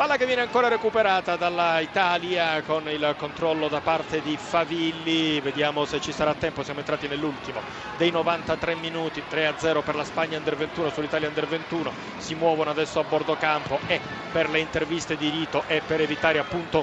Palla che viene ancora recuperata dalla Italia con il controllo da parte di Favilli. Vediamo se ci sarà tempo. Siamo entrati nell'ultimo dei 93 minuti. 3-0 per la Spagna Under 21 sull'Italia Under 21. Si muovono adesso a bordo campo e per le interviste di Rito e per evitare appunto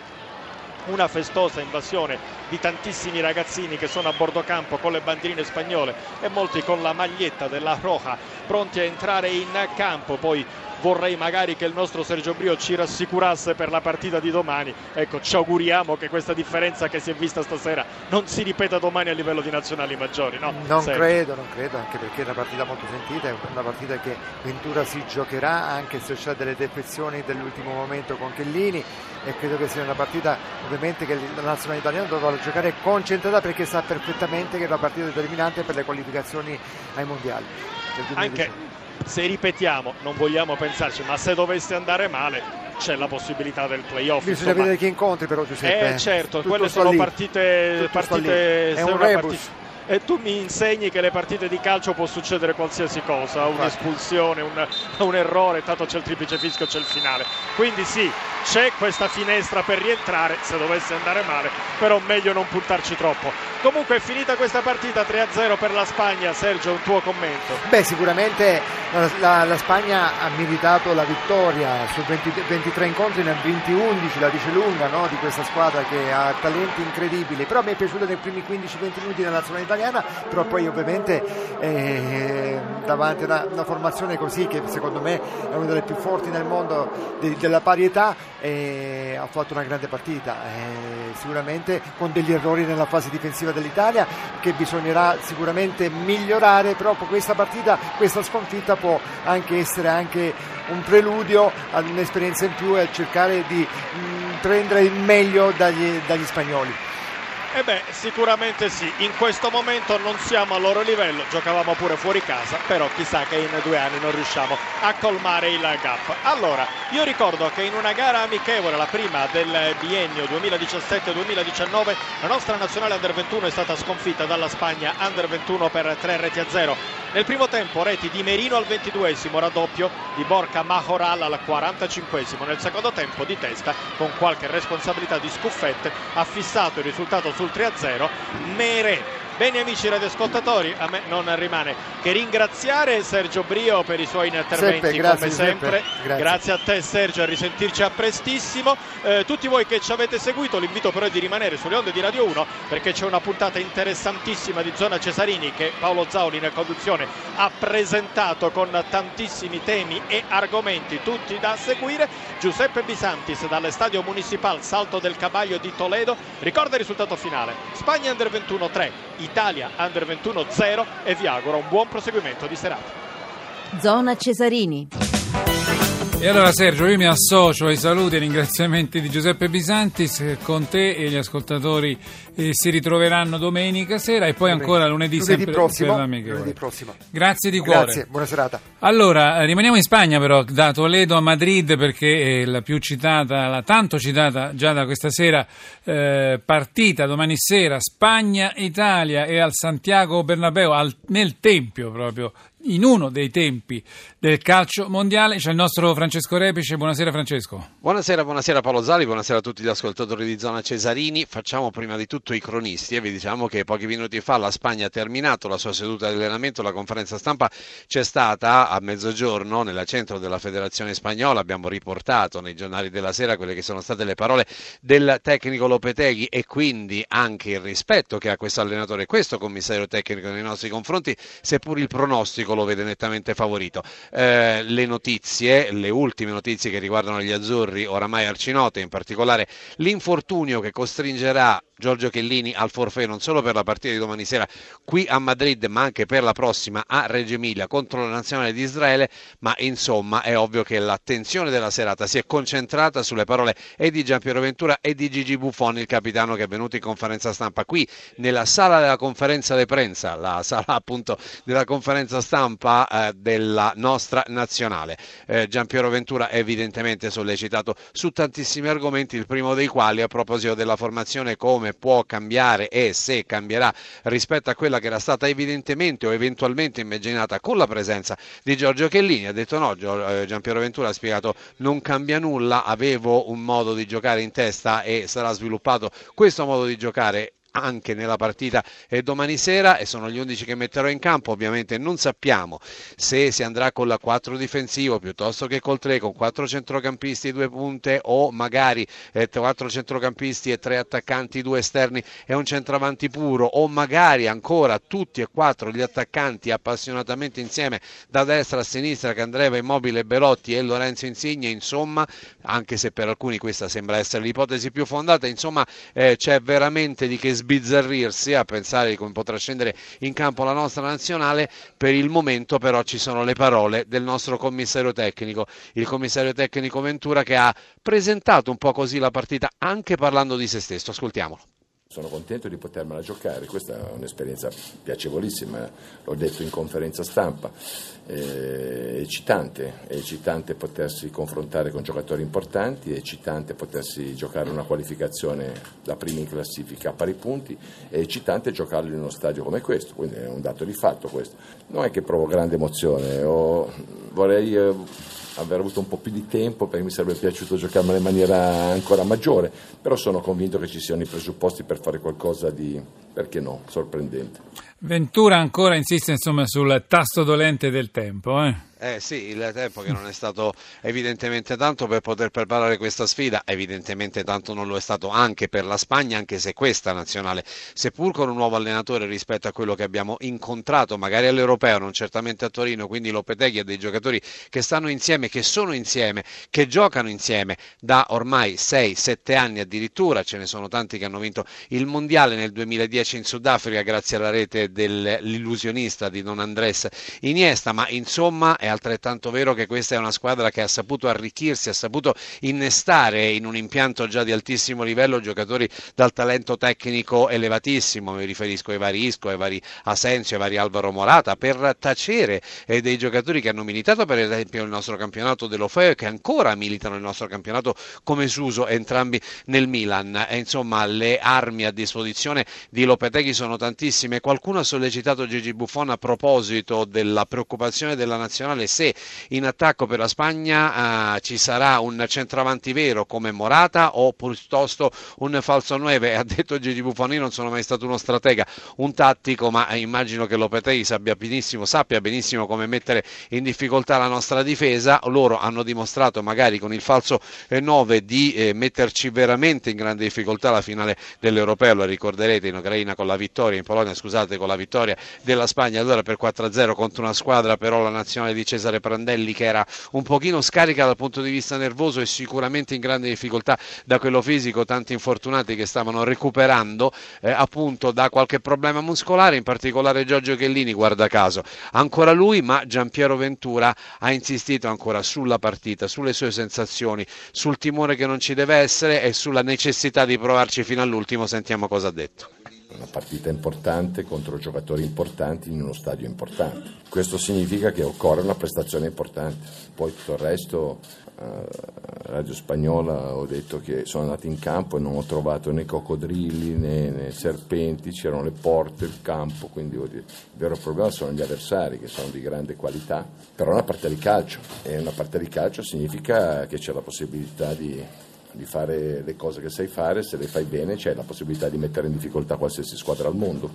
una festosa invasione di tantissimi ragazzini che sono a bordo campo con le bandierine spagnole e molti con la maglietta della Roja pronti a entrare in campo. Poi vorrei magari che il nostro Sergio Brio ci rassicurasse per la partita di domani. Ecco, ci auguriamo che questa differenza che si è vista stasera non si ripeta domani a livello di nazionali maggiori. No? Non Sergio. credo, non credo, anche perché è una partita molto sentita, è una partita che Ventura si giocherà, anche se c'è delle defezioni dell'ultimo momento con Chellini e credo che sia una partita ovviamente che la nazionale italiana dovrà giocare concentrata perché sa perfettamente che è una partita determinante per le qualificazioni ai mondiali. Anche se ripetiamo, non vogliamo pensarci, ma se dovesse andare male c'è la possibilità del playoff. Bisogna insomma. vedere chi incontri però Giuseppe. Eh certo, Tutto quelle sono lì. partite, partite è un rebus. E tu mi insegni che le partite di calcio può succedere qualsiasi cosa, un'espulsione, un, un errore, tanto c'è il triplice fischio, c'è il finale. Quindi sì, c'è questa finestra per rientrare se dovesse andare male, però meglio non puntarci troppo. Comunque è finita questa partita 3-0 per la Spagna, Sergio un tuo commento? Beh sicuramente la, la, la Spagna ha meritato la vittoria su 20, 23 incontri nel 20-11, la dice lunga no? di questa squadra che ha talenti incredibili, però mi è piaciuta nei primi 15-20 minuti della nazionalità italiana, però poi ovviamente eh, davanti a una, una, formazione così che secondo me è una delle più forti nel mondo de, della parietà eh, ha fatto una grande partita, eh, sicuramente con degli errori nella fase difensiva dell'Italia che bisognerà sicuramente migliorare, però questa partita, questa sconfitta può anche essere anche un preludio ad un'esperienza in più e a cercare di mm, prendere il meglio dagli, dagli spagnoli. Eh beh, sicuramente sì, in questo momento non siamo al loro livello, giocavamo pure fuori casa, però chissà che in due anni non riusciamo a colmare il gap. Allora, io ricordo che in una gara amichevole, la prima del biennio 2017-2019, la nostra nazionale Under 21 è stata sconfitta dalla Spagna Under 21 per 3 reti a 0. Nel primo tempo reti di Merino al 22esimo, raddoppio di Borca Majoral al 45esimo. Nel secondo tempo di testa, con qualche responsabilità di scuffette, ha fissato il risultato sul 3-0 Mere Bene amici radioascoltatori, a me non rimane che ringraziare Sergio Brio per i suoi interventi Seppe, grazie, come sempre. Grazie. grazie. a te Sergio, a risentirci a prestissimo. Eh, tutti voi che ci avete seguito, l'invito però è di rimanere sulle onde di Radio 1 perché c'è una puntata interessantissima di Zona Cesarini che Paolo Zauli in conduzione ha presentato con tantissimi temi e argomenti, tutti da seguire. Giuseppe Bisantis dall'Estadio Municipal Salto del Cabaglio di Toledo ricorda il risultato finale. Spagna Under 21 3, Italia Under 21 0 e vi auguro un buon proseguimento di serata. Zona Cesarini. E allora Sergio, io mi associo ai saluti e ai ringraziamenti di Giuseppe Bisantis, con te e gli ascoltatori eh, si ritroveranno domenica sera e poi ancora lunedì, lunedì sempre prossimo, lunedì prossimo. Grazie di cuore. Grazie, buona serata. Allora, rimaniamo in Spagna però, da Toledo a Madrid perché è la più citata, la tanto citata già da questa sera eh, partita domani sera Spagna-Italia e al Santiago Bernabeu, al, nel Tempio proprio in uno dei tempi del calcio mondiale. C'è il nostro Francesco Repice. Buonasera Francesco. Buonasera, buonasera Paolo Zali, buonasera a tutti gli ascoltatori di Zona Cesarini. Facciamo prima di tutto i cronisti e vi diciamo che pochi minuti fa la Spagna ha terminato la sua seduta di allenamento, la conferenza stampa c'è stata a mezzogiorno nel centro della Federazione Spagnola. Abbiamo riportato nei giornali della sera quelle che sono state le parole del tecnico Lopeteghi e quindi anche il rispetto che ha questo allenatore e questo commissario tecnico nei nostri confronti, seppur il pronostico lo vede nettamente favorito. Eh, le notizie, le ultime notizie che riguardano gli azzurri, oramai arcinote, in particolare l'infortunio che costringerà Giorgio Chellini al forfè non solo per la partita di domani sera qui a Madrid ma anche per la prossima a Reggio Emilia contro la nazionale di Israele ma insomma è ovvio che l'attenzione della serata si è concentrata sulle parole e di Giampiero Ventura e di Gigi Buffon il capitano che è venuto in conferenza stampa qui nella sala della conferenza di prensa la sala appunto della conferenza stampa eh, della nostra nazionale. Eh, Giampiero Ventura è evidentemente sollecitato su tantissimi argomenti il primo dei quali a proposito della formazione come come può cambiare e se cambierà rispetto a quella che era stata evidentemente o eventualmente immaginata con la presenza di Giorgio Chellini. Ha detto no, eh, Giampiero Ventura ha spiegato non cambia nulla, avevo un modo di giocare in testa e sarà sviluppato questo modo di giocare anche nella partita domani sera e sono gli 11 che metterò in campo. Ovviamente non sappiamo se si andrà con la 4 difensivo piuttosto che col 3 con 4 centrocampisti e 2 punte o magari eh, 4 centrocampisti e 3 attaccanti, 2 esterni e un centravanti puro o magari ancora tutti e quattro gli attaccanti appassionatamente insieme da destra a sinistra Candreva, Immobile, Belotti e Lorenzo Insigne. Insomma, anche se per alcuni questa sembra essere l'ipotesi più fondata, insomma eh, c'è veramente di che sbagliare sbizzarrirsi a pensare di come potrà scendere in campo la nostra nazionale. Per il momento però ci sono le parole del nostro commissario tecnico, il commissario tecnico Ventura che ha presentato un po' così la partita anche parlando di se stesso. Ascoltiamolo. Sono contento di potermela giocare, questa è un'esperienza piacevolissima, l'ho detto in conferenza stampa, è eccitante, è eccitante potersi confrontare con giocatori importanti, è eccitante potersi giocare una qualificazione da primi in classifica a pari punti, è eccitante giocarlo in uno stadio come questo, quindi è un dato di fatto questo. Non è che provo grande emozione, vorrei eh, aver avuto un po' più di tempo perché mi sarebbe piaciuto giocarmela in maniera ancora maggiore, però sono convinto che ci siano i presupposti per fare qualcosa di, perché no, sorprendente. Ventura ancora insiste insomma, sul tasto dolente del tempo. Eh? Eh sì, il tempo che non è stato evidentemente tanto per poter preparare questa sfida, evidentemente tanto non lo è stato anche per la Spagna, anche se questa nazionale, seppur con un nuovo allenatore rispetto a quello che abbiamo incontrato, magari all'Europeo, non certamente a Torino, quindi Lopeteghi ha dei giocatori che stanno insieme, che sono insieme, che giocano insieme da ormai 6-7 anni addirittura, ce ne sono tanti che hanno vinto il Mondiale nel 2010 in Sudafrica grazie alla rete dell'illusionista di Don Andres Iniesta, ma insomma è altrettanto vero che questa è una squadra che ha saputo arricchirsi, ha saputo innestare in un impianto già di altissimo livello giocatori dal talento tecnico elevatissimo, mi riferisco ai vari Isco, ai vari Asensio, ai vari Alvaro Morata, per tacere eh, dei giocatori che hanno militato per esempio nel nostro campionato dell'Ofeo e che ancora militano nel nostro campionato come Suso, entrambi nel Milan. E, insomma, le armi a disposizione di Lopeteghi sono tantissime. Qualcuno ha sollecitato Gigi Buffon a proposito della preoccupazione della nazionale se in attacco per la Spagna uh, ci sarà un centravanti vero come Morata o piuttosto un falso 9. Ha detto Gigi Buffoni non sono mai stato uno stratega, un tattico, ma immagino che Lopetegui sappia benissimo, sappia benissimo come mettere in difficoltà la nostra difesa. Loro hanno dimostrato magari con il falso 9 eh, di eh, metterci veramente in grande difficoltà la finale dell'Europeo, lo ricorderete in Ucraina con la vittoria, in Polonia scusate con la vittoria della Spagna. Allora per 4-0 contro una squadra però la nazionale di Cesare Prandelli che era un pochino scarica dal punto di vista nervoso e sicuramente in grande difficoltà da quello fisico, tanti infortunati che stavano recuperando eh, appunto da qualche problema muscolare, in particolare Giorgio Chellini, guarda caso, ancora lui, ma Giampiero Ventura ha insistito ancora sulla partita, sulle sue sensazioni, sul timore che non ci deve essere e sulla necessità di provarci fino all'ultimo, sentiamo cosa ha detto una partita importante contro giocatori importanti in uno stadio importante. Questo significa che occorre una prestazione importante. Poi tutto il resto, eh, Radio Spagnola ho detto che sono andato in campo e non ho trovato né coccodrilli né, né serpenti, c'erano le porte, il campo, quindi dire, il vero problema sono gli avversari che sono di grande qualità, però è una partita di calcio e una partita di calcio significa che c'è la possibilità di di fare le cose che sai fare, se le fai bene c'è la possibilità di mettere in difficoltà qualsiasi squadra al mondo.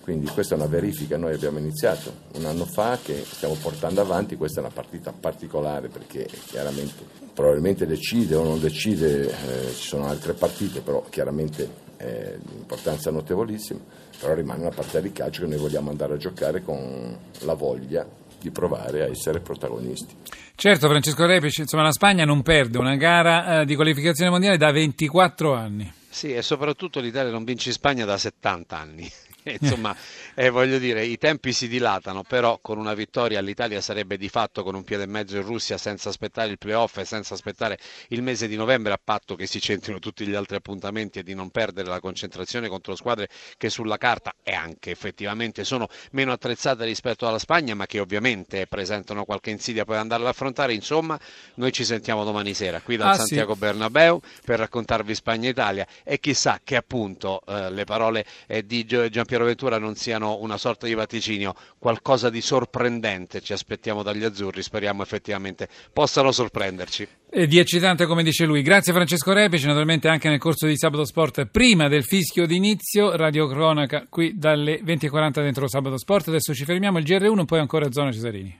Quindi questa è una verifica, noi abbiamo iniziato un anno fa che stiamo portando avanti, questa è una partita particolare perché chiaramente probabilmente decide o non decide, eh, ci sono altre partite, però chiaramente è di importanza notevolissima, però rimane una partita di calcio che noi vogliamo andare a giocare con la voglia di provare a essere protagonisti. Certo, Francesco Repic, insomma la Spagna non perde una gara eh, di qualificazione mondiale da 24 anni. Sì, e soprattutto l'Italia non vince in Spagna da 70 anni. insomma, eh, voglio dire, i tempi si dilatano, però con una vittoria l'Italia sarebbe di fatto con un piede e mezzo in Russia senza aspettare il playoff e senza aspettare il mese di novembre a patto che si centrino tutti gli altri appuntamenti e di non perdere la concentrazione contro squadre che sulla carta e anche effettivamente sono meno attrezzate rispetto alla Spagna, ma che ovviamente presentano qualche insidia poi andarla ad affrontare. Insomma, noi ci sentiamo domani sera qui dal Ah, Santiago sì. Bernabeu per raccontarvi Spagna-Italia e chissà che appunto eh, le parole eh, di Gio- Giampiero Ventura non siano una sorta di vaticinio, qualcosa di sorprendente ci aspettiamo dagli azzurri, speriamo effettivamente possano sorprenderci. E di eccitante come dice lui. Grazie Francesco Repici, naturalmente anche nel corso di Sabato Sport prima del fischio d'inizio, Radio Cronaca qui dalle 20.40 dentro Sabato Sport. Adesso ci fermiamo, il GR1 poi ancora Zona Cesarini.